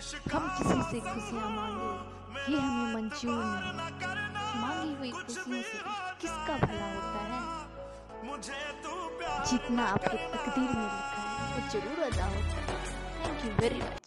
हम किसी से खुशियाँ मांगे, ये हमें मंजूर नहीं मांगी हुई खुशियों से किसका भला होता है? जितना आपके तकदीर में लिखा है, वो ज़रूर अदा होता है। Thank you very much